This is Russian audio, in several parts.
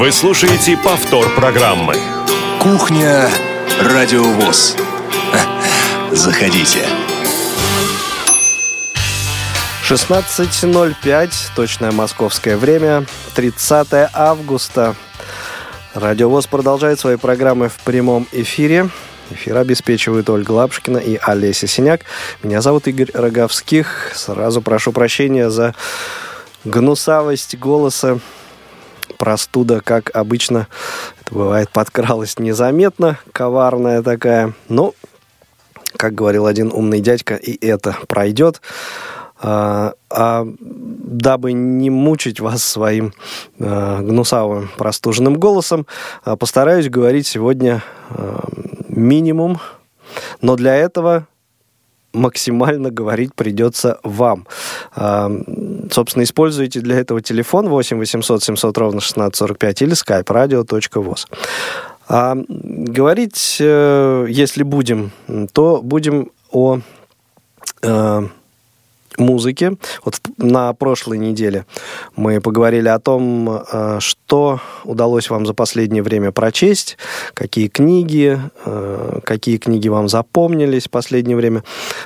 Вы слушаете повтор программы. Кухня Радиовоз. Заходите. 16.05, точное московское время, 30 августа. Радиовоз продолжает свои программы в прямом эфире. Эфир обеспечивают Ольга Лапшкина и Олеся Синяк. Меня зовут Игорь Роговских. Сразу прошу прощения за гнусавость голоса простуда, как обычно, это бывает, подкралась незаметно, коварная такая. Но, как говорил один умный дядька, и это пройдет. А, а дабы не мучить вас своим а, гнусавым простуженным голосом, а, постараюсь говорить сегодня а, минимум, но для этого максимально говорить придется вам. А, собственно, используйте для этого телефон 8 800 700 ровно 1645 или skype radio.voz. А говорить, э, если будем, то будем о э, музыки. Вот на прошлой неделе мы поговорили о том, э, что удалось вам за последнее время прочесть, какие книги, э, какие книги вам запомнились в последнее время.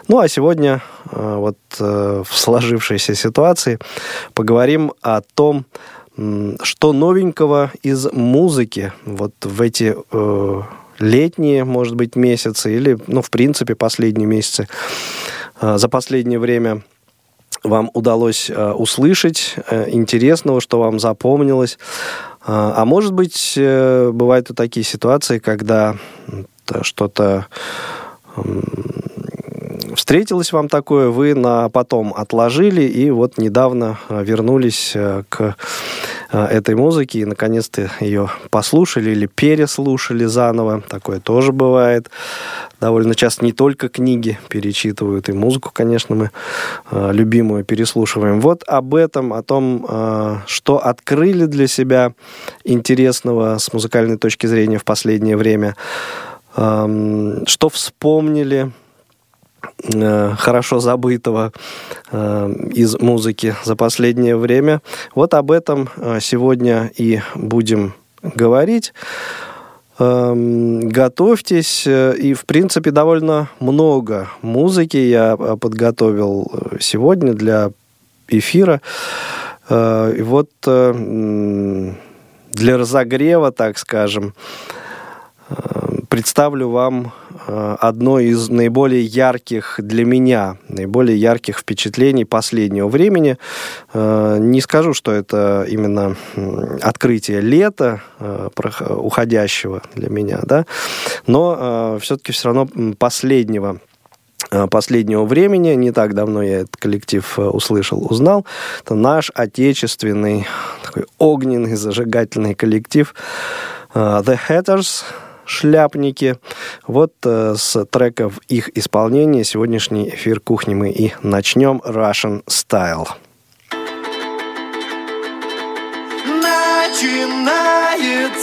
Ну, а сегодня э, вот в сложившейся ситуации поговорим о том, что новенького из музыки вот в эти летние, может быть, месяцы или, ну, в принципе, последние месяцы за последнее время – вам удалось э, услышать, э, интересного, что вам запомнилось. А, а может быть, э, бывают и такие ситуации, когда что-то встретилось вам такое, вы на потом отложили и вот недавно вернулись к этой музыке и наконец-то ее послушали или переслушали заново. Такое тоже бывает довольно часто не только книги перечитывают, и музыку, конечно, мы э, любимую переслушиваем. Вот об этом, о том, э, что открыли для себя интересного с музыкальной точки зрения в последнее время, э, что вспомнили э, хорошо забытого э, из музыки за последнее время. Вот об этом э, сегодня и будем говорить. Эм, готовьтесь. Э, и, в принципе, довольно много музыки я э, подготовил э, сегодня для эфира. И вот для разогрева, так скажем, представлю вам э, одно из наиболее ярких для меня, наиболее ярких впечатлений последнего времени. Э, не скажу, что это именно открытие лета, э, уходящего для меня, да, но все-таки все равно последнего последнего времени, не так давно я этот коллектив услышал, узнал, это наш отечественный такой огненный, зажигательный коллектив The Hatters, шляпники. Вот э, с треков их исполнения сегодняшний эфир кухни мы и начнем Russian Style. Начинается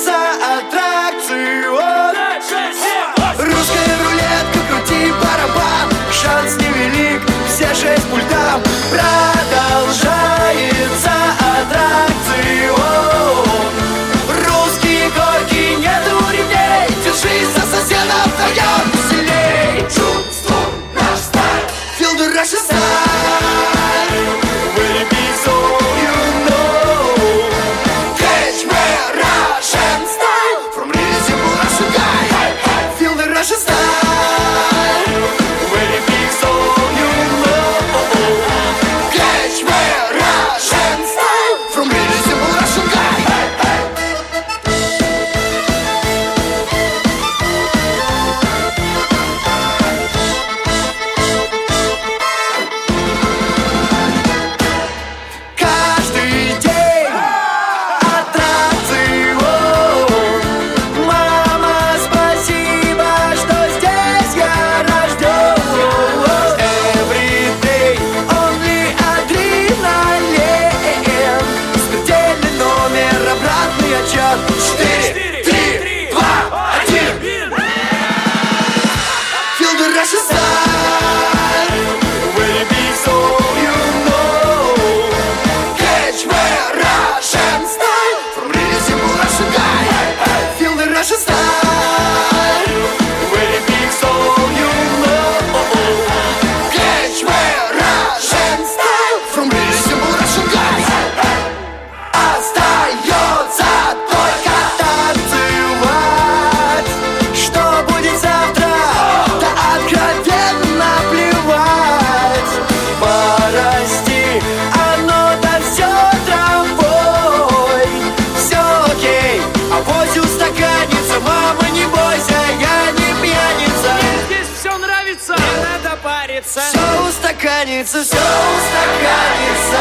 устаканится, все устаканится.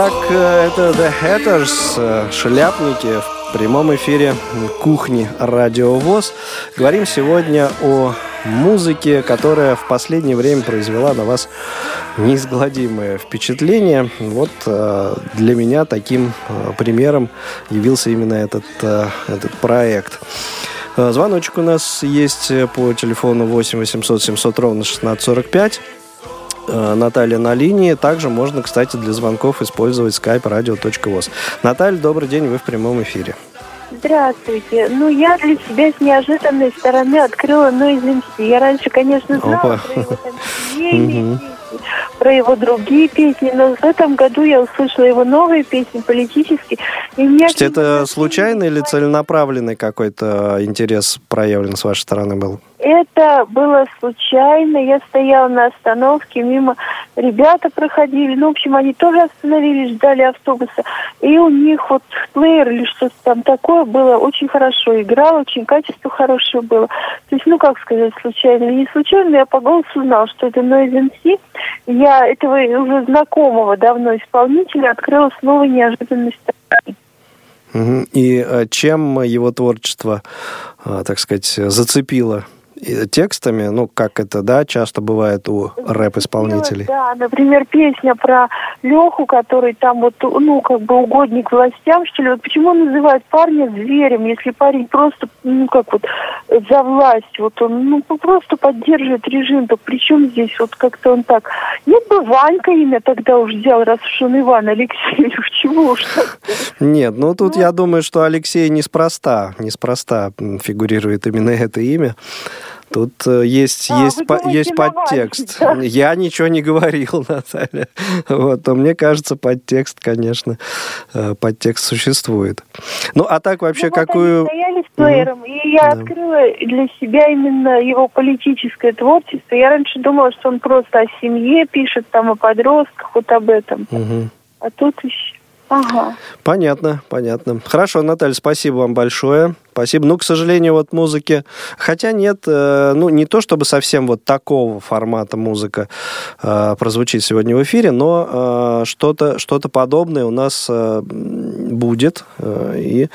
Итак, э, это The Hatters, э, шляпники в прямом эфире кухни Радио ВОЗ. Говорим сегодня о музыке, которая в последнее время произвела на вас неизгладимое впечатление. Вот э, для меня таким примером явился именно этот, этот проект. Звоночек у нас есть по телефону 8 800 700 ровно 1645. Э, Наталья на линии. Также можно, кстати, для звонков использовать skype radio.voz. Наталья, добрый день, вы в прямом эфире. Здравствуйте. Ну, я для себя с неожиданной стороны открыла Noise MC. Я раньше, конечно, знала Опа. про его там про его другие песни, но в этом году я услышала его новые песни, политические. И меня Значит, это случайный или целенаправленный какой-то интерес проявлен с вашей стороны был? Это было случайно. Я стояла на остановке, мимо ребята проходили. Ну, в общем, они тоже остановились, ждали автобуса. И у них вот плеер или что-то там такое было очень хорошо. Играл, очень качество хорошее было. То есть, ну, как сказать, случайно или не случайно, я по голосу узнал, что это Noise MC. Я этого уже знакомого давно исполнителя открыла с новой неожиданной стороны. Мгм. И э, чем его творчество, э, так сказать, зацепило? Текстами, ну, как это, да, часто бывает у рэп-исполнителей. Да, например, песня про Леху, который там вот, ну, как бы угодник властям, что ли. Вот почему он называет парня зверем, если парень просто, ну, как вот, за власть, вот он, ну, просто поддерживает режим, то при чем здесь вот как-то он так... Нет бы Ванька имя тогда уж взял, раз уж он Иван Алексеев, чего уж Нет, ну тут я думаю, что Алексей неспроста, неспроста фигурирует именно это имя. Тут э, есть, А, есть, по- есть подтекст. да? Я ничего не говорил, Наталья. Вот, но мне кажется, подтекст, конечно, э, подтекст существует. Ну, а так вообще Ну, вот какую... они стояли с плеером, и я Да. открыла для себя именно его политическое творчество. Я раньше думала, что он просто о семье пишет, там, о подростках, вот об этом. Мгм. А тут еще... Ага. Понятно, понятно. Хорошо, Наталья, спасибо вам большое. Спасибо. Ну, к сожалению, вот музыки... Хотя нет, э, ну, не то чтобы совсем вот такого формата музыка э, прозвучит сегодня в эфире, но э, что-то что подобное у нас э, будет. э, и,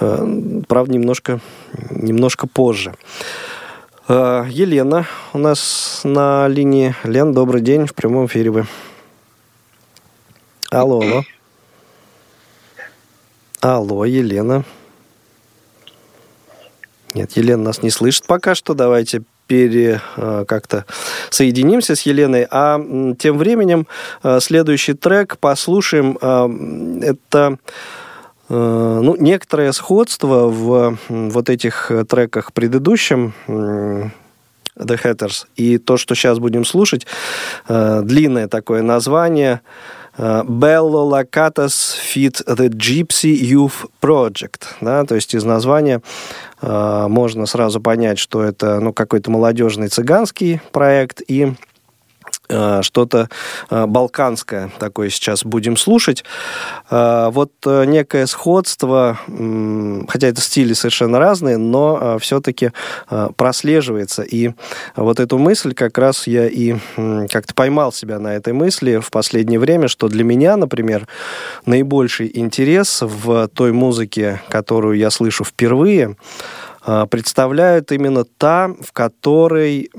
э, правда, немножко, немножко позже. Э, Елена у нас на линии. Лен, добрый день. В прямом эфире вы. Алло, алло. Алло, Елена. Нет, Елена нас не слышит пока что. Давайте пере э, как-то соединимся с Еленой. А тем временем э, следующий трек послушаем. М, Это ну, некоторое сходство в вот этих э, треках предыдущем The Hatters и то, что сейчас будем слушать, длинное такое название Bello Lacatas Fit the Gypsy Youth Project. Да, то есть из названия э, можно сразу понять, что это ну, какой-то молодежный цыганский проект и э, что-то э, балканское такое сейчас будем слушать. Э, Вот э, некое сходство, хотя это стили совершенно разные, но все-таки прослеживается. И вот эту мысль как раз я и как-то поймал себя на этой мысли в последнее время, что для меня, например, наибольший интерес в той музыке, которую я слышу впервые, представляют именно та, в которой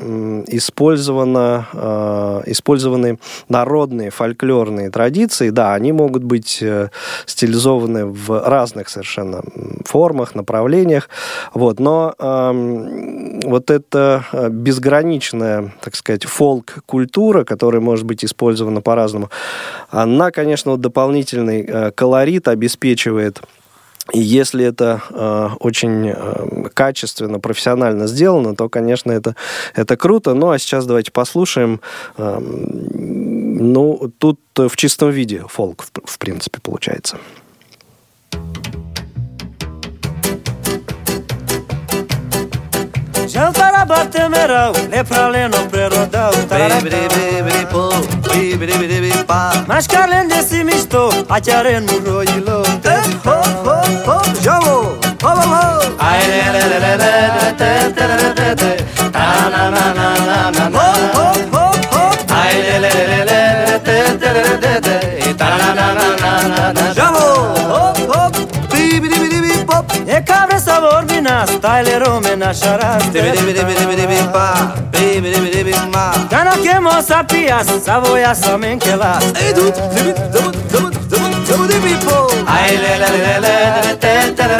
использовано, а, использованы народные фольклорные традиции. Да, они могут быть э, стилизованы в разных совершенно формах, направлениях. Вот, но ам, вот эта э, безграничная, так сказать, фолк-культура, которая может быть использована по-разному, она, конечно, дополнительный э, колорит обеспечивает и если это э, очень э, качественно, профессионально сделано, то, конечно, это, это круто. Ну, а сейчас давайте послушаем. Э, ну, тут в чистом виде фолк, в, в принципе, получается. Jump El tarabate mereu, le prale non prerodau hop, hop Ai Bravo! Bravo! Hop hop hop hop! Bravo! Hop hop! Bibi dibi dibi pop! E cabre sabor vinas, taile rome nasharas. Dibi dibi dibi dibi dibi pa, bibi dibi dibi ma. Gana kemo sapias, savoya samenkelas. Edut, dibit, dabut, dabut, dabut, dabut dibi pop! da da da da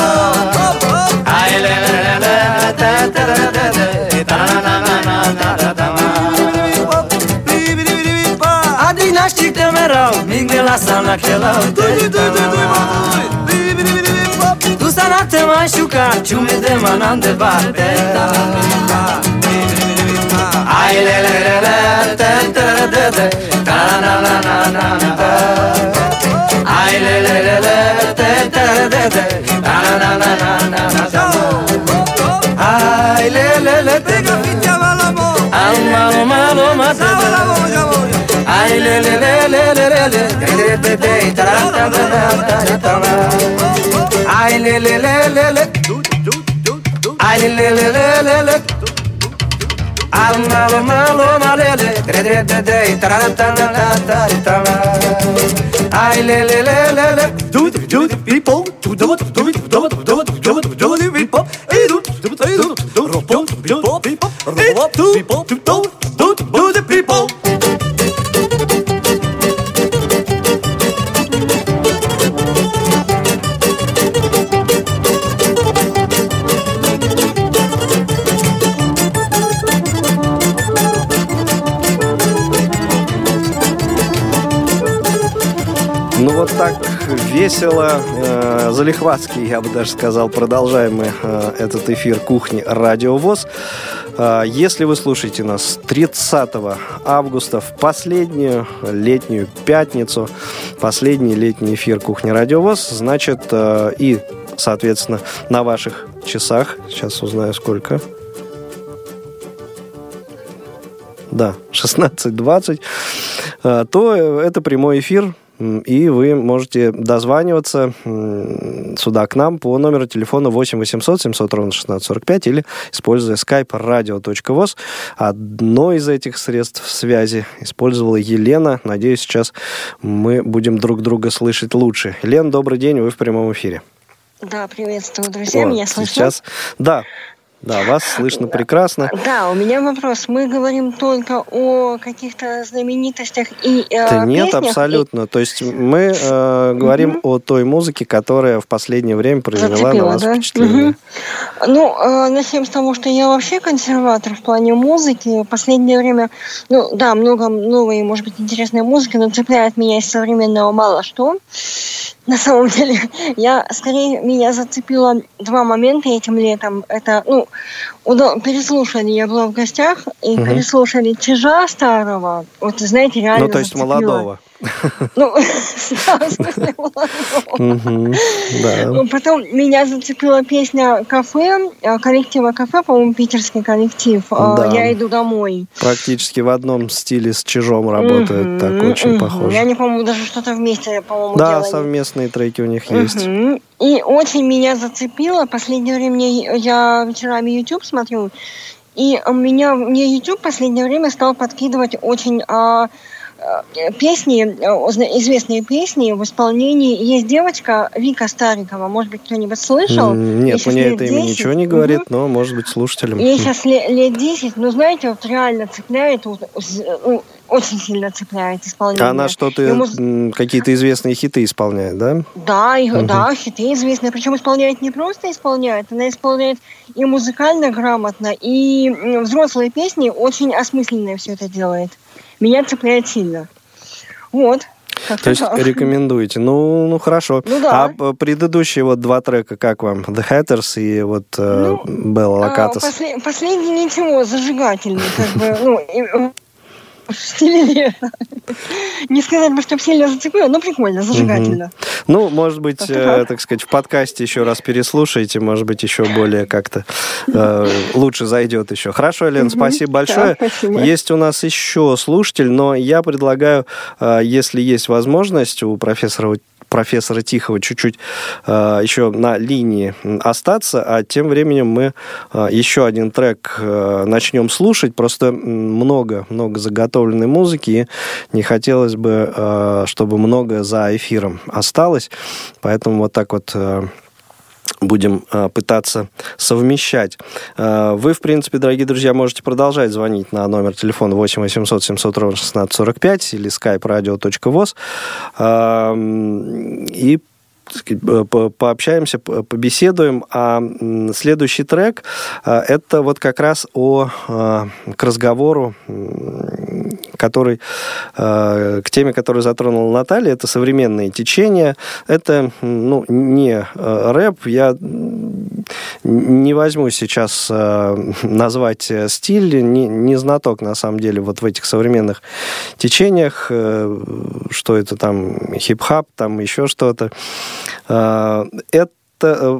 na na na Adi naști te merau, mingre la sana chela Tu sana te mașuca, ciume de manan de bate Ai le le le le te te te te ta na na le le te te te te ta na na na na na Do it, do it, people, do it, do it, do it, do it, do it, do it, do it, people. Hey, do it, do it, do it, do it, people, people, people, people. Весело, э, залихватски, я бы даже сказал, продолжаем мы э, этот эфир кухни Радио ВОЗ. Э, если вы слушаете нас 30 августа в последнюю летнюю пятницу, последний летний эфир кухни Радио ВОЗ, значит э, и, соответственно, на ваших часах, сейчас узнаю сколько, да, 16.20, э, то это прямой эфир, и вы можете дозваниваться сюда к нам по номеру телефона 8 800 700 ровно 1645 или используя skype radio.voz. Одно из этих средств связи использовала Елена. Надеюсь, сейчас мы будем друг друга слышать лучше. Елена, добрый день, вы в прямом эфире. Да, приветствую, друзья. О, Меня слышно? Сейчас, да, да, вас слышно прекрасно. Да, у меня вопрос. Мы говорим только о каких-то знаменитостях и э, Да нет, песнях, абсолютно. То есть мы э, говорим о той музыке, которая в последнее время и произвела на вас да? впечатление. Мгм. Ну, э, начнем с того, что я вообще консерватор в плане музыки. В последнее время, ну, да, много новой, может быть, интересной музыки, но цепляет меня из современного мало что. На самом деле, я скорее меня зацепило два момента этим летом. Это, ну, переслушали, я была в гостях, и Мгм. переслушали Чижа старого. Вот, знаете, реально Ну, то есть зацепило. молодого. Ну, да, в смысле, молодого. Мгм, Да. Ну, Потом меня зацепила песня «Кафе», э, коллектива «Кафе», по-моему, питерский коллектив. э. «Я иду домой». Практически в одном стиле с чижом работают. Мгм, Так очень похоже. Я не помню, даже что-то вместе, по-моему, Да, делали. Совместные треки у них есть. Мгм. И очень меня зацепило. Последнее время я вечерами YouTube смотрю, и у меня мне YouTube последнее время стал подкидывать очень а, песни, э, известные песни в исполнении. Есть девочка Вика Старикова, может быть, кто-нибудь слышал? Нет, мне это имя 10. ничего не говорит, но, может быть, слушателям. Ей сейчас ле- лет 10, но знаете, вот реально цепляет, вот, ну, очень сильно цепляет исполнение. Она что-то, И муз- м, какие-то известные хиты исполняет, да? Да, и- Мгм. да, хиты известные. Причем исполняет не просто исполняет, она исполняет и музыкально грамотно, и взрослые песни очень осмысленные все это делает. Меня цепляет сильно. Вот. как-то То есть так. рекомендуете. Ну, ну хорошо. Ну да. А предыдущие вот два трека, как вам? The Hatters и вот э, Ну, Bella А, Lacatus. после- последний ничего, зажигательный, как бы, ну, и, э, в стиле лета. Не сказать бы, что сильно зацепило, но прикольно, зажигательно. Ну, может быть, э, так. так сказать, в подкасте еще раз переслушайте, может быть, еще более как-то э, лучше зайдет еще. Хорошо, Лен, спасибо большое. Есть у нас еще слушатель, но я предлагаю, э, если есть возможность у профессора профессора Тихого чуть-чуть э, еще на линии остаться, а тем временем мы э, еще один трек э, начнем слушать. Просто м, много, много заготовленной музыки, и не хотелось бы, э, чтобы много за эфиром осталось. Поэтому вот так вот э, будем э, пытаться совмещать. Э, Вы, в принципе, дорогие друзья, можете продолжать звонить на номер телефона 8 800 700 ровно 1645 или skype radio.voz Эм, и пообщаемся, по- побеседуем. А следующий трек это вот как раз о к разговору, который э, к теме, которую затронула Наталья, это современные течения. Это ну, не э, рэп. Я не возьму сейчас э, назвать стиль, не, не знаток на самом деле вот в этих современных течениях, что это там хип-хап, там еще что-то. Э, Это э,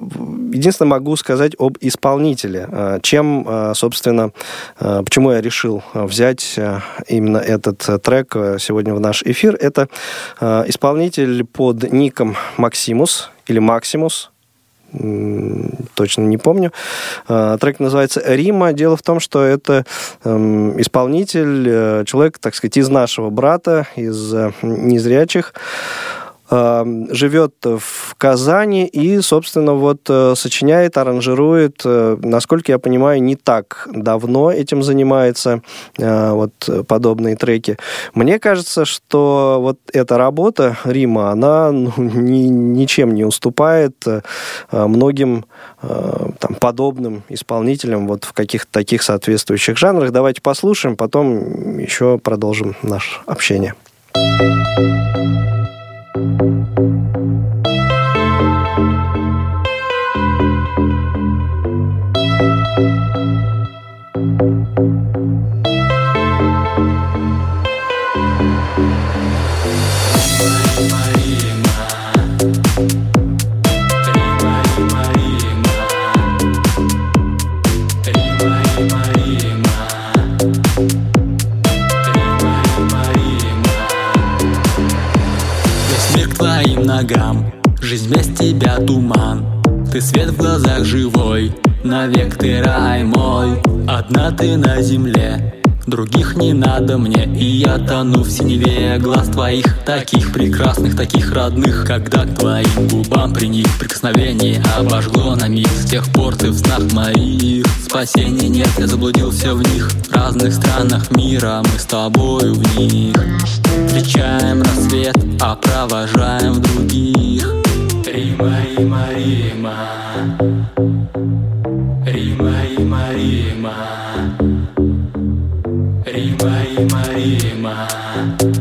единственное могу сказать об исполнителе, э, чем, э, собственно, почему я решил взять именно этот трек сегодня в наш эфир. Это исполнитель под ником Максимус или Максимус, точно не помню. Трек называется «Рима». Дело в том, что это эм, исполнитель, человек, так сказать, из нашего брата, из незрячих, живет в Казани и, собственно, вот э, сочиняет, аранжирует, э, насколько я понимаю, не так давно этим занимается, э, вот подобные треки. Мне кажется, что вот эта работа Рима, она ну, ни- ничем не уступает многим там, подобным исполнителям вот в каких-то таких соответствующих жанрах. Давайте послушаем, потом еще продолжим наше общение. thank you ногам. Жизнь без тебя туман. Ты свет в глазах живой. Навек ты рай мой. Одна ты на земле Других не надо мне И я тону в синеве. Глаз твоих Таких прекрасных, таких родных Когда к твоим губам приник Прикосновение обожгло на миг. С тех пор ты в снах моих Спасения нет, я заблудился в них. В разных странах мира Мы с тобою в них. Встречаем рассвет, а провожаем других. Рима, Рима Рима, Marie, Marie,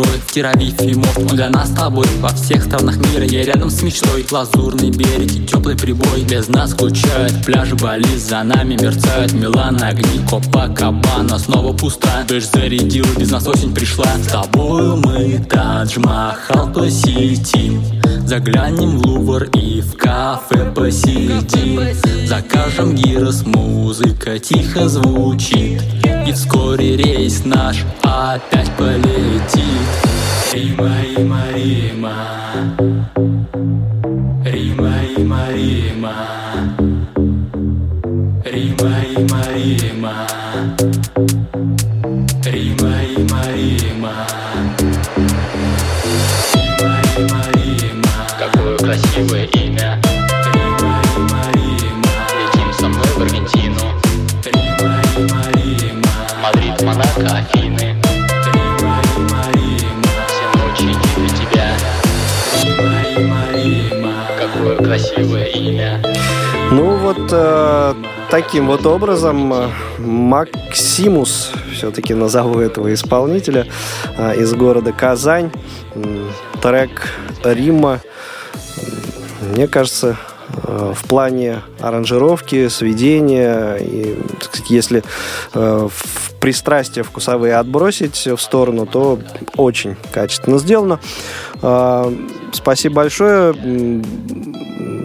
открой В и мост, для нас с тобой Во всех странах мира. Я рядом с мечтой. Лазурный берег и теплый прибой. Без нас скучают пляжи Бали За нами мерцают Милан, огни Копакабана Снова пуста, дождь зарядил. Без нас осень пришла. С тобою мы Тадж-Махал то сетим Заглянем в Лувр и в кафе посидим. Закажем гирос, музыка тихо звучит. И вскоре рейс наш опять полетит. Рима, Рима, Рима. Рима, Рима, Рима. Рима, Рима, Рима Красивое имя Ну вот э, таким вот образом э, Максимус, все-таки назову этого исполнителя, э, из города Казань, м, трек Рима, мне кажется, э, в плане аранжировки, сведения, и, так сказать, если э, в пристрастия вкусовые отбросить в сторону, то очень качественно сделано. Э, Спасибо большое.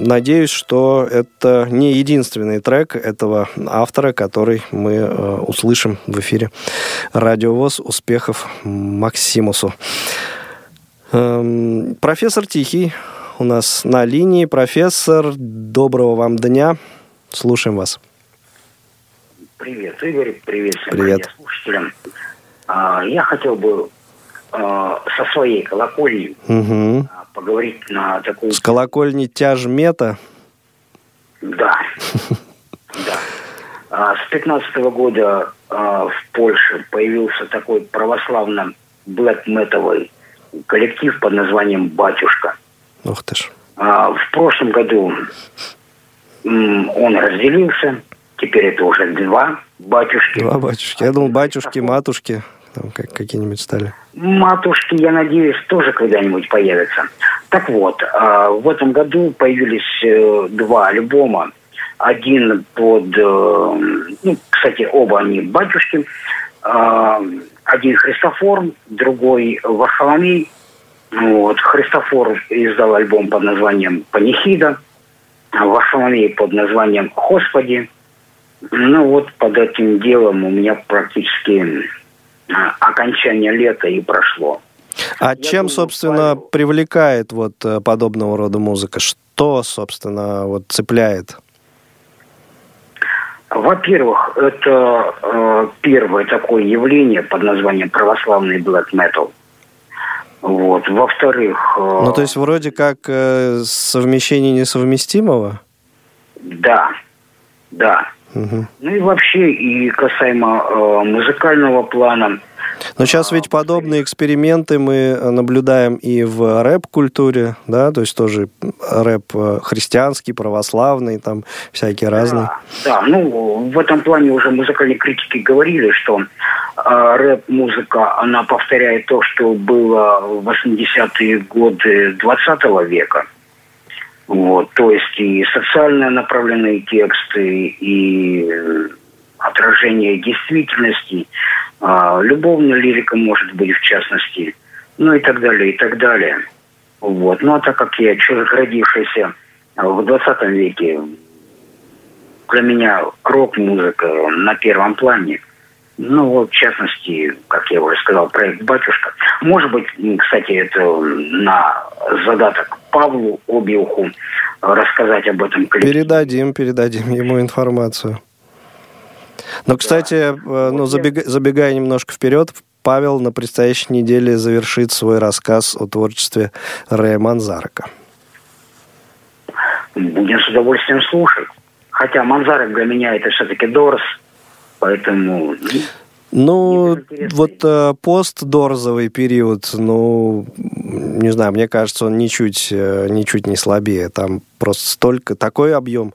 Надеюсь, что это не единственный трек этого автора, который мы э, услышим в эфире Радиовоз. Успехов Максимусу. Эм, профессор Тихий у нас на линии. Профессор, доброго вам дня. Слушаем вас. Привет, Игорь. Привет всем Привет. радиослушателям. А, я хотел бы а, со своей колокольни Мгм. Поговорить на такую... С колокольни тяжмета. Да. Да. А, С 15 года а, в Польше появился такой православно блэк метовый коллектив под названием «Батюшка». Ух ты ж. А, В прошлом году он разделился. Теперь это уже два батюшки. Два батюшки. Я думал, батюшки, матушки. Там как, какие-нибудь стали. Матушки, я надеюсь, тоже когда-нибудь появятся. Так вот, а, в этом году появились э, два альбома. Один под... э, Ну, кстати, оба они батюшки. А, Один Христофор, другой Варфоломей. Вот. Христофор издал альбом под названием «Панихида», а Варфоломей под названием «Господи». Ну вот под этим делом у меня практически окончание лета и прошло. А Я чем, думаю, собственно, Павел- привлекает вот э, подобного рода музыка? Что, собственно, вот цепляет? Во-первых, это э, первое такое явление под названием православный black metal. Вот. Во-вторых, э, Ну, то есть вроде как э, совмещение несовместимого? да, да. Ну и вообще, и касаемо э, музыкального плана, Но сейчас ведь подобные эксперименты мы э, наблюдаем и в рэп-культуре, да, то есть тоже рэп э, христианский, православный, там всякие разные. Да, ну, в этом плане уже музыкальные критики говорили, что э, рэп-музыка, она повторяет то, что было в 80-е годы 20 века. Вот, то есть и социально направленные тексты, и э, отражение действительности, э, любовная лирика, может быть, в частности, ну и так далее, и так далее. Вот. Ну, а так как я человек, родившийся в 20 веке, для меня рок-музыка на первом плане. Ну, вот, в частности, как я уже сказал, проект «Батюшка». Может быть, кстати, это на задаток Павлу Обиуху рассказать об этом коллективе. Передадим, передадим ему информацию. Но, кстати, э, ну, забега- забегая немножко вперед, Павел на предстоящей неделе завершит свой рассказ о творчестве Рэя Манзарака. Будем с удовольствием слушать. Хотя Манзарек для меня это все-таки Дорс, поэтому... ну, Ну, вот э, постдорзовый период, ну, не знаю, мне кажется, он ничуть, э, ничуть не слабее. Там просто столько, такой объем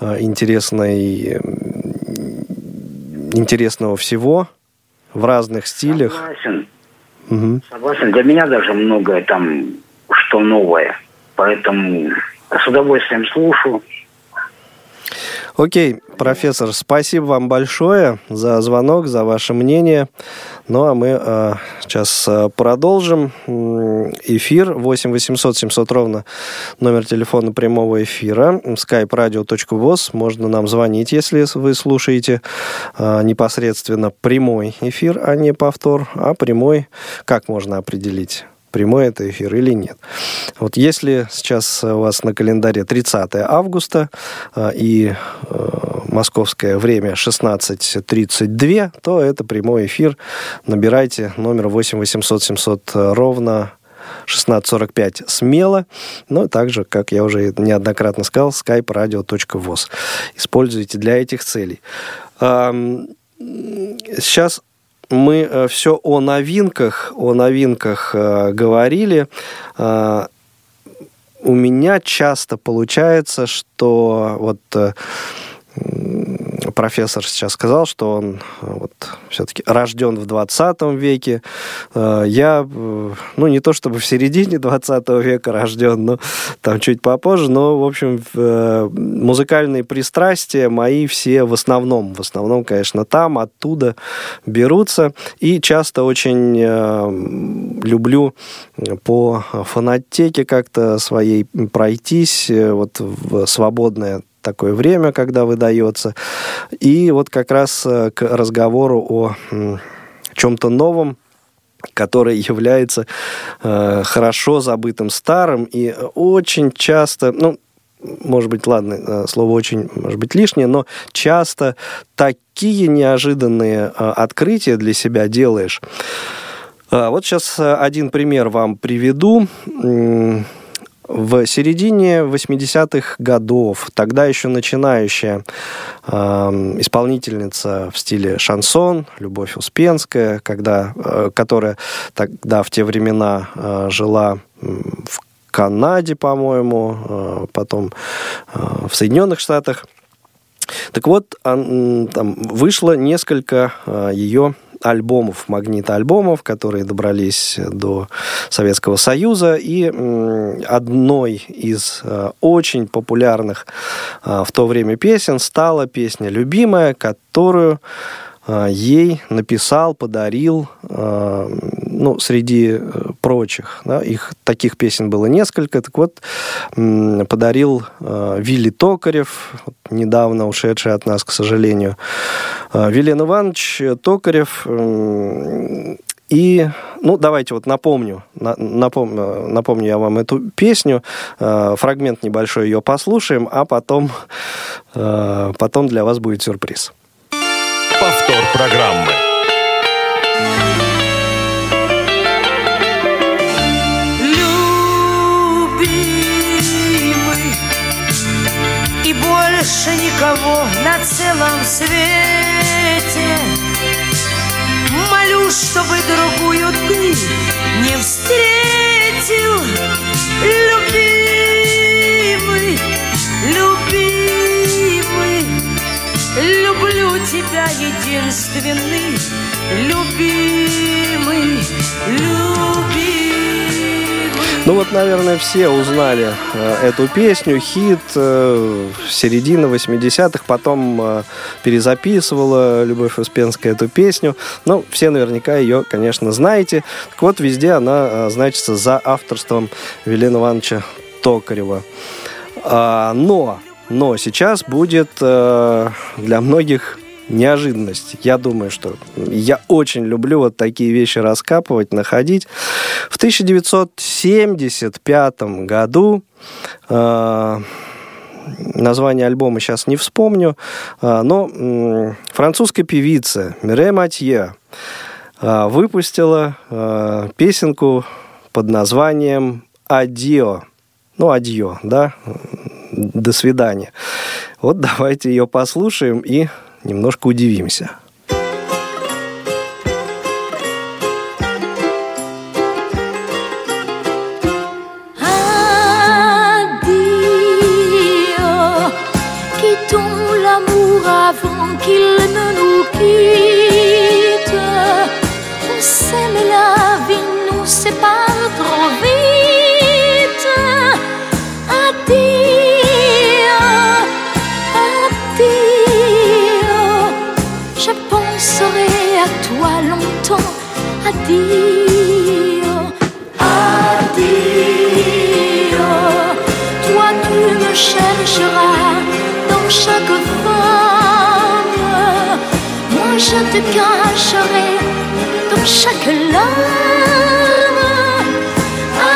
э, интересной, м, интересного всего в разных стилях. Согласен. Мгм. Согласен. Для меня даже многое там, что новое. Поэтому с удовольствием слушаю. Окей, профессор, спасибо вам большое за звонок, за ваше мнение. Ну, а мы э, сейчас э, продолжим эфир. 8 800 700 ровно номер телефона прямого эфира. skype radio.voz. Можно нам звонить, если вы слушаете э, непосредственно прямой эфир, а не повтор. А прямой, как можно определить? Прямой это эфир или нет. Вот если сейчас у вас на календаре 30 августа э, и э, московское время 16.32, то это прямой эфир. Набирайте номер 8 800 700 ровно 16.45 смело, но также, как я уже неоднократно сказал, skype-radio.voz. Используйте для этих целей. Сейчас мы все о новинках, о новинках э, говорили. Э, у меня часто получается, что вот э, профессор сейчас сказал, что он э, вот все-таки рожден в 20 веке. Э, Я, э, ну, не то чтобы в середине 20 века рожден, но там чуть попозже, но, в общем, музыкальные пристрастия мои все в основном, в основном, конечно, там, оттуда берутся. И часто очень люблю по фонотеке как-то своей пройтись вот в свободное такое время, когда выдается. И вот как раз э, к разговору о чем-то новом, который является э, хорошо забытым старым и очень часто, ну, может быть, ладно, э, слово очень, может быть, лишнее, но часто такие неожиданные э, открытия для себя делаешь. А, Вот сейчас э, один пример вам приведу. В середине 80-х годов, тогда еще начинающая эм, исполнительница в стиле шансон, Любовь Успенская, когда, э, которая тогда в те времена э, жила в Канаде, по-моему, э, потом э, в Соединенных Штатах. Так вот, ан- там вышло несколько э, ее альбомов, магнитоальбомов, которые добрались до Советского Союза. И одной из э, очень популярных э, в то время песен стала песня «Любимая», которую ей написал, подарил, э, ну, среди э, прочих, да, их таких песен было несколько, так вот, подарил э, Вилли Токарев, недавно ушедший от нас, к сожалению, Э, Вилен Иванович Токарев, и, ну, давайте вот напомню, на- напом- э, напомню я вам эту песню, э, фрагмент небольшой ее послушаем, а потом, э, потом для вас будет сюрприз. Повтор программы. любимый И больше никого на целом свете Молю, чтобы другую ты не встретил вот, наверное, все узнали э, эту песню, хит э, середины 80-х, потом э, перезаписывала Любовь Успенская эту песню. Ну, все наверняка ее, конечно, знаете. Так вот, везде она э, значится за авторством Велена Ивановича Токарева. А, но, но сейчас будет э, для многих неожиданность. Я думаю, что я очень люблю вот такие вещи раскапывать, находить. В 1975 году э, название альбома сейчас не вспомню, э, но м, французская певица Мире Матье э, выпустила э, песенку под названием «Адио». Ну, «Адьо», да? До свидания. Вот давайте ее послушаем и немножко удивимся. Sépare Adieu, adieu. Toi, tu me chercheras dans chaque forme. Moi, je te cacherai dans chaque larme.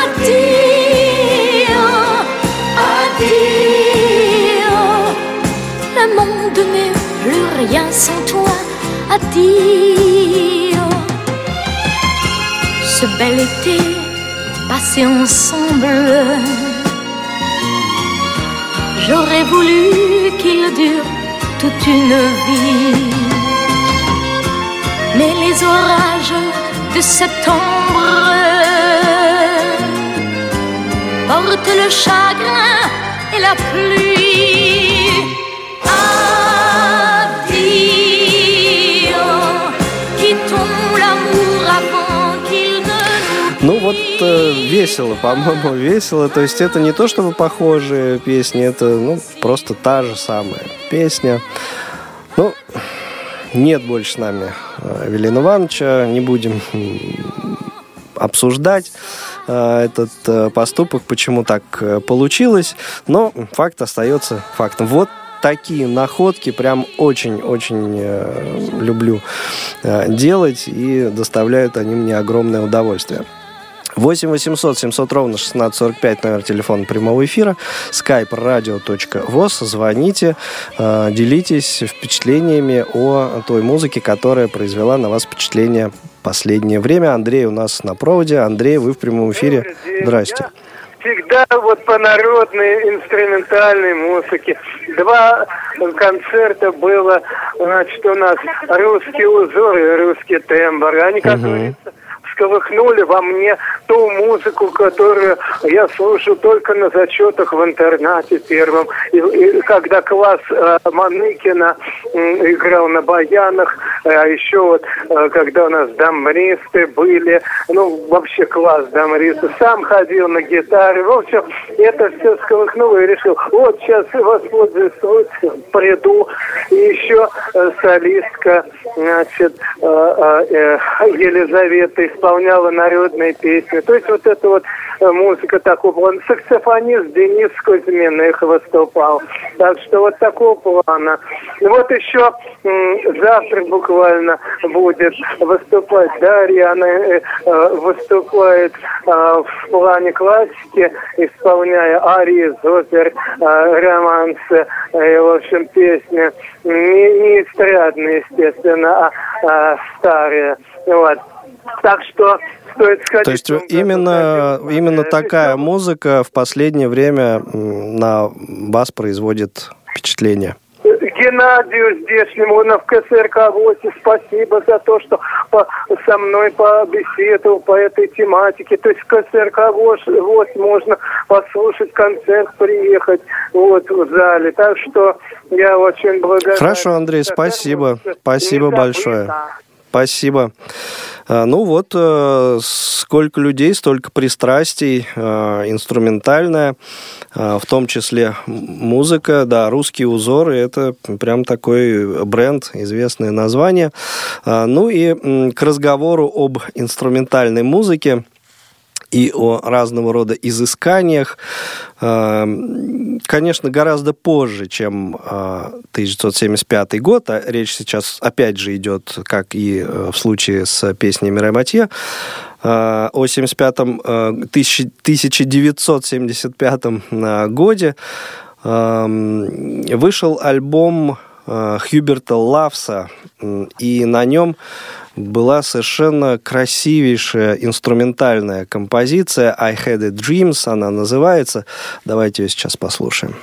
Adieu, adieu. Le monde n'est plus rien sans toi. Adieu. Bel été passé ensemble. J'aurais voulu qu'il dure toute une vie. Mais les orages de septembre portent le chagrin et la pluie. Вот э, весело, по-моему, весело. То есть это не то, чтобы похожие песни, это ну, просто та же самая песня. Ну, нет больше с нами э, Велина Ивановича, не будем обсуждать э, этот поступок, почему так получилось, но факт остается фактом. Вот такие находки прям очень-очень э, люблю э, делать, и доставляют они мне огромное удовольствие. 8 800 700 ровно 1645 номер телефона прямого эфира. Skype radio.voz звоните э, делитесь впечатлениями о той музыке которая произвела на вас впечатление последнее время. Андрей у нас на проводе. Андрей вы в прямом эфире. здрасте. всегда вот по народной инструментальной музыке. Два концерта было, значит, у нас русский узор и русский тембр. Они, как Мгм. говорится, всколыхнули во мне ту музыку, которую я слушал только на зачетах в интернате первом. И, и когда класс э, Маныкина м, играл на баянах, э, а еще вот э, когда у нас дамбристы были, ну вообще класс дамбристы, сам ходил на гитаре, в общем, это все сколыхнуло и решил, вот сейчас воспользуюсь случаем, приду, и еще э, солистка, значит, э, э, э, Елизавета исполняла народные песни. То есть вот эта вот э, музыка такого плана. Саксофонист Денис Кузьмин их выступал. Так что вот такого плана. Вот еще завтра буквально будет выступать Дарья. Она э, э, выступает э, в плане классики, исполняя арии из э, романсы, э, в общем, песни. Не, не эстрадные, естественно, а, а старые. Вот. Так что стоит сказать... то есть именно именно такая музыка в последнее время на вас производит впечатление Геннадию здешнему на в КСРК 8 спасибо за то, что по- со мной побеседовал по этой тематике. То есть в КСРК 8 можно послушать концерт, приехать вот в зале. Так что я очень благодарен. Хорошо, Андрей, спасибо. Спасибо большое. Спасибо. А, Ну вот, э, сколько людей, столько пристрастий, э, инструментальная, э, в том числе музыка, да, русские узоры, это прям такой бренд, известное название. А, Ну и к разговору об инструментальной музыке, и о разного рода изысканиях, э, конечно, гораздо позже, чем э, 1975 год. А речь сейчас опять же идет, как и э, в случае с песней Мирай Матье, э, о 75-м, э, тысячи- 1975 э, годе э, вышел альбом э, Хьюберта Лавса, и на нем была совершенно красивейшая инструментальная композиция I Had a Dreams, она называется. Давайте ее сейчас послушаем.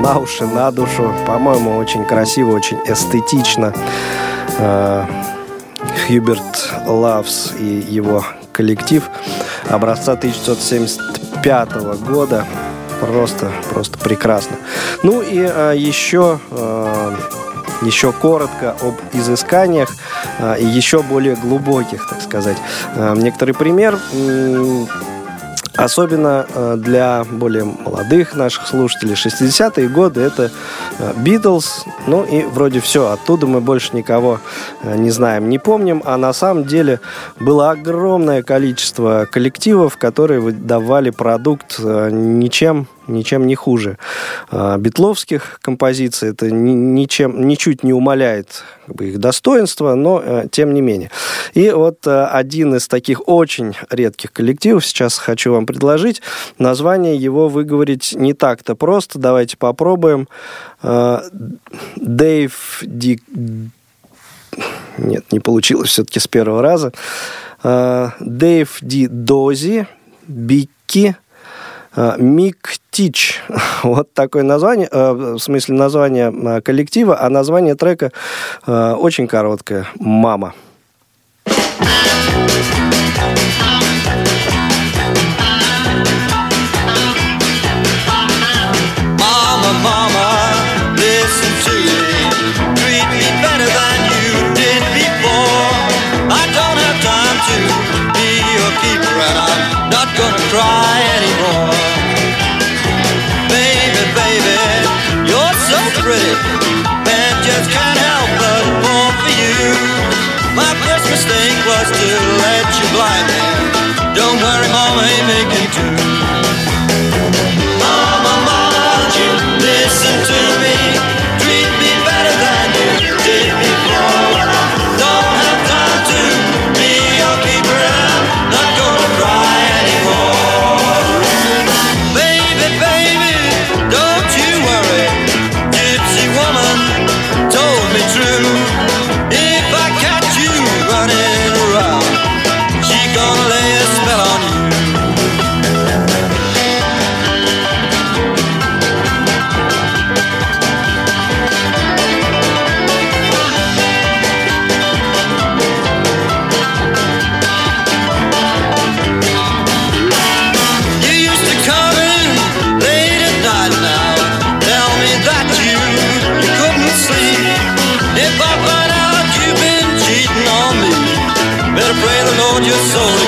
На уши, на душу. По-моему, очень красиво, очень эстетично. Э, Хьюберт Лавс и его коллектив образца 1975 года. Просто, просто прекрасно. Ну и э, еще, э, еще коротко об изысканиях и еще более глубоких, так сказать. Некоторый пример. Особенно э, для более молодых наших слушателей. 60-е годы это Битлз, ну и вроде все, оттуда мы больше никого э, не знаем, не помним, а на самом деле было огромное количество коллективов, которые выдавали продукт э, ничем ничем не хуже. э, битловских композиций. Это ни- ничем, ничуть не умаляет как бы, их достоинства, но э, тем не менее. И вот э, один из таких очень редких коллективов сейчас хочу вам предложить. Название его выговорить не так-то просто. Давайте попробуем. Э, Дэйв Ди... Нет, не получилось все-таки с первого раза. Э, Дэйв Ди Дози, Бикки, э, Мик Тич. Вот такое название, э, в смысле название э, коллектива, а название трека э, очень короткое. «Мама». Cry was to let you blind. Don't worry, mama ain't making two. Your soul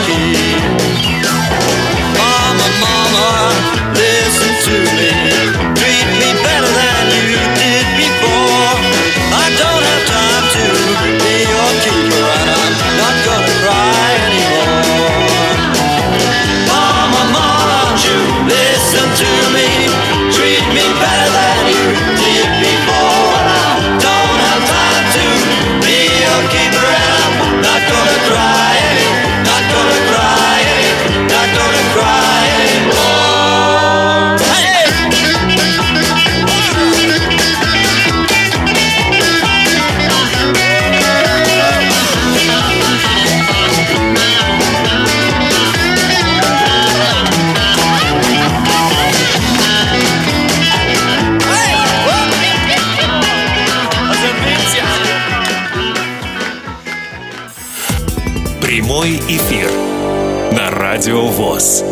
ВОЗ.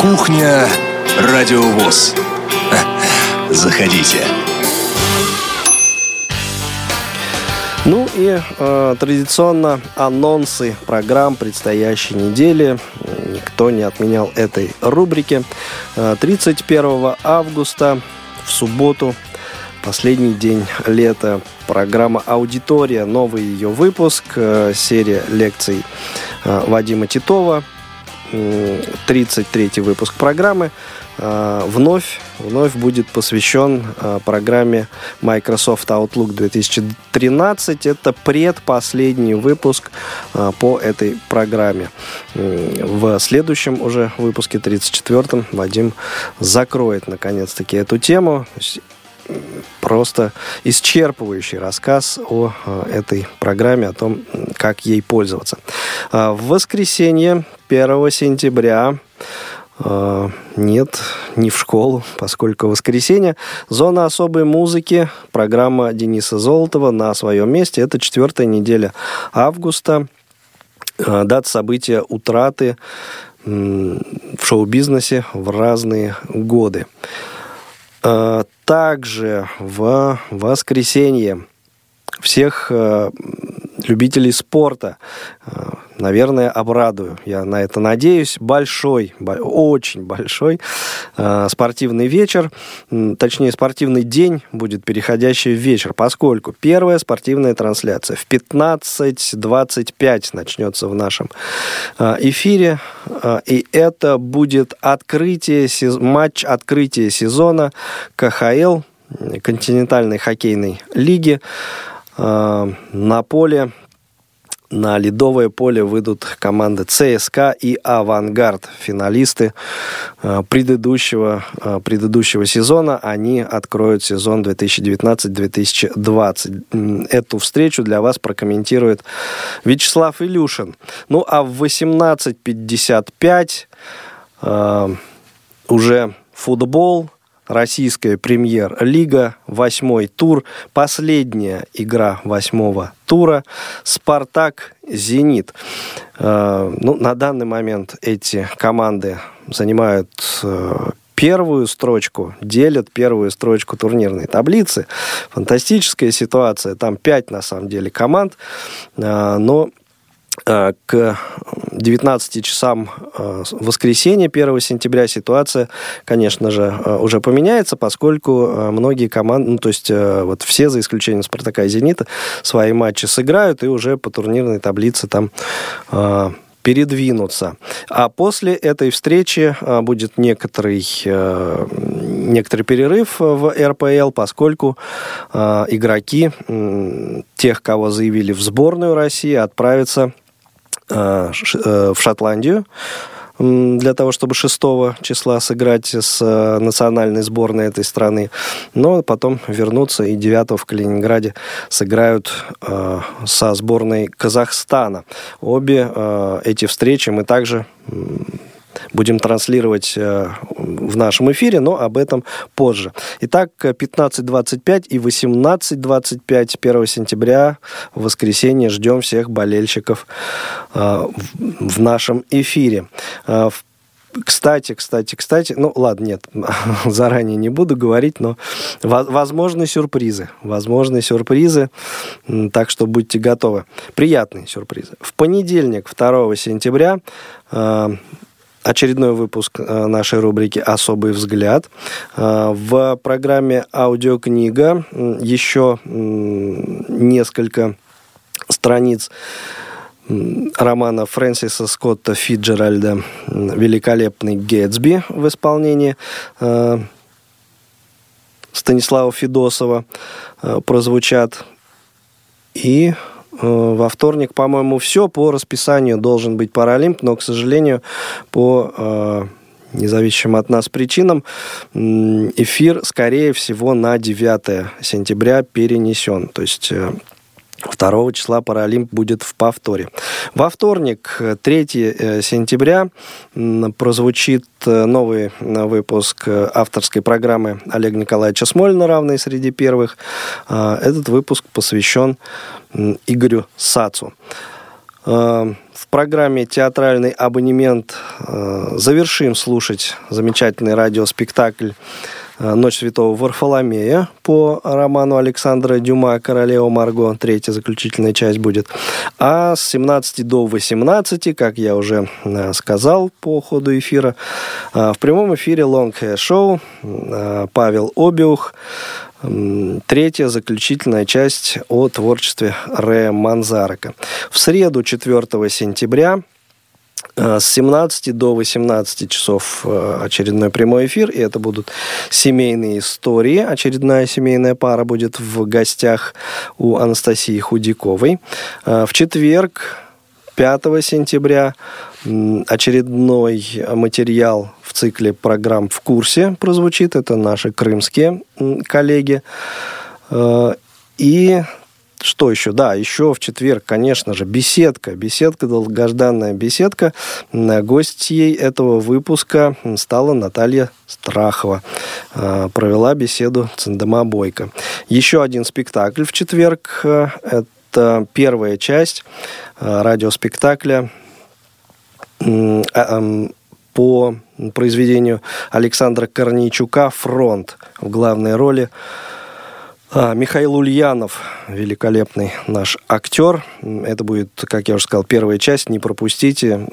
Кухня Радиовоз. Заходите. Ну и э, традиционно анонсы программ предстоящей недели. Никто не отменял этой рубрики. Э, 31 августа в субботу, последний день лета, программа «Аудитория», новый ее выпуск, э, серия лекций э, Вадима Титова, м, 33 выпуск программы э, вновь, вновь будет посвящен программе Microsoft Outlook 2013. Это предпоследний выпуск по этой программе. В следующем уже выпуске, 34-м, Вадим закроет наконец-таки эту тему. Просто исчерпывающий рассказ о э, этой программе, о том, как ей пользоваться. А, В воскресенье 1 сентября э, нет, не в школу, поскольку воскресенье. Зона особой музыки, программа Дениса Золотова на своем месте. Это четвертая неделя августа. Э, Дата события утраты в шоу-бизнесе в разные годы. Э, Также в воскресенье всех э, любителей спорта, э, наверное, обрадую. Я на это надеюсь. Большой, бо- очень большой э, спортивный вечер, точнее, спортивный день будет переходящий в вечер, поскольку первая спортивная трансляция в 15.25 начнется в нашем э, эфире, э, и это будет открытие, матч открытия сезона КХЛ, континентальной хоккейной лиги. На поле на ледовое поле выйдут команды ЦСКА и Авангард, финалисты э, предыдущего, э, предыдущего сезона. Они откроют сезон 2019-2020. М, Эту встречу для вас прокомментирует Вячеслав Илюшин. Ну а в 18.55 э, уже футбол, Российская премьер-лига, восьмой тур, последняя игра восьмого тура, Спартак, Зенит. Э, Ну, на данный момент эти команды занимают э, первую строчку, делят первую строчку турнирной таблицы. Фантастическая ситуация. Там пять, на самом деле, команд. Э, Но к 19 часам э, воскресенья, 1 сентября, ситуация, конечно же, э, уже поменяется, поскольку э, многие команды, ну, то есть э, вот все, за исключением «Спартака» и «Зенита», свои матчи сыграют и уже по турнирной таблице там э, передвинуться. А после этой встречи э, будет некоторый, э, некоторый перерыв в РПЛ, поскольку э, игроки тех, кого заявили в сборную России, отправятся э, э, в Шотландию для того, чтобы 6 числа сыграть с э, национальной сборной этой страны. Но потом вернутся и 9 в Калининграде сыграют э, со сборной Казахстана. Обе э, эти встречи мы также будем транслировать э, в нашем эфире, но об этом позже. Итак, 15.25 и 18.25 1 сентября в воскресенье ждем всех болельщиков э, в нашем эфире. Э, Кстати, кстати, кстати, ну ладно, нет, заранее не буду говорить, но во- возможны сюрпризы, возможны сюрпризы, так что будьте готовы. Приятные сюрпризы. В понедельник, 2 сентября, очередной выпуск э, нашей рубрики «Особый взгляд». Э, В программе «Аудиокнига» еще несколько страниц романа Фрэнсиса Скотта Фиджеральда «Великолепный Гэтсби» в исполнении э, Станислава Федосова прозвучат. И во вторник, по-моему, все по расписанию должен быть Паралимп, но, к сожалению, по э, независимым от нас причинам эфир, скорее всего, на 9 сентября перенесен. То есть э, 2 числа Паралимп будет в повторе. Во вторник, э, 3 э, сентября, м, прозвучит э, новый э, выпуск э, авторской программы Олега Николаевича Смолина «Равные среди первых». Этот выпуск посвящен Игорю Сацу. Э, В программе «Театральный абонемент» э, завершим слушать замечательный радиоспектакль э, «Ночь святого Варфоломея» по роману Александра Дюма «Королева Марго». Третья заключительная часть будет. А с 17 до 18, как я уже э, сказал по ходу эфира, э, в прямом эфире «Long Hair Show» э, Павел Обиух, Третья заключительная часть о творчестве Рэя Манзарака. В среду 4 сентября с 17 до 18 часов э, очередной прямой эфир, и это будут семейные истории. Очередная семейная пара будет в гостях у Анастасии Худяковой. Э, В четверг 5 сентября очередной материал в цикле программ «В курсе» прозвучит. Это наши крымские коллеги. Э, и что еще? Да, еще в четверг, конечно же, беседка. Беседка, долгожданная беседка. Гостьей этого выпуска стала Наталья Страхова. Э, провела беседу Цендема Бойко. Еще один спектакль в четверг. Это первая часть радиоспектакля по произведению Александра Корнейчука «Фронт» в главной роли. А, Михаил Ульянов, великолепный наш актер. Это будет, как я уже сказал, первая часть, не пропустите.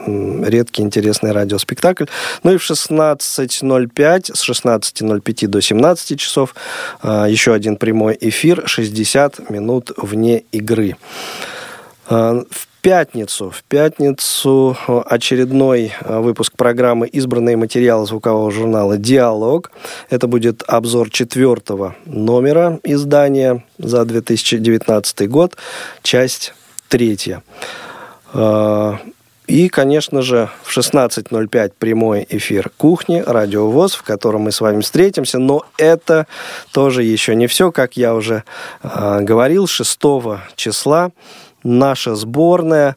Редкий, интересный радиоспектакль. Ну и в 16.05, с 16.05 до 17 часов а, еще один прямой эфир, 60 минут вне игры. А, в пятницу. В пятницу э, очередной э, выпуск программы «Избранные материалы звукового журнала «Диалог». Это будет обзор четвертого номера издания за 2019 год, часть третья. Э, и, конечно же, в 16.05 прямой эфир кухни, радио ВОЗ, в котором мы с вами встретимся. Но это тоже еще не все, как я уже э, говорил, 6 числа наша сборная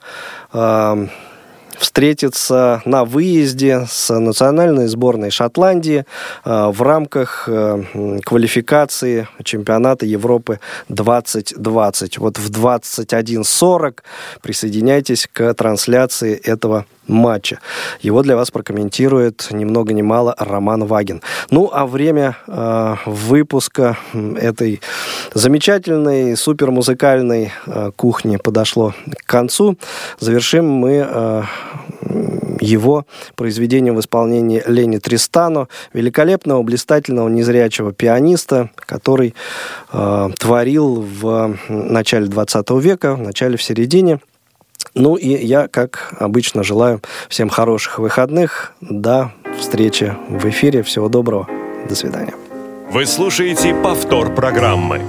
встретится на выезде с национальной сборной Шотландии э, в рамках э, квалификации чемпионата Европы 2020. Вот в 21.40 присоединяйтесь к трансляции этого матча. Его для вас прокомментирует ни много ни мало Роман Вагин. Ну, а время э, выпуска этой замечательной, супермузыкальной э, кухни подошло к концу. Завершим мы э, его произведением в исполнении Лени Тристано, великолепного, блистательного, незрячего пианиста, который э, творил в начале 20 века, в начале, в середине ну и я, как обычно, желаю всем хороших выходных. До встречи в эфире. Всего доброго. До свидания. Вы слушаете повтор программы.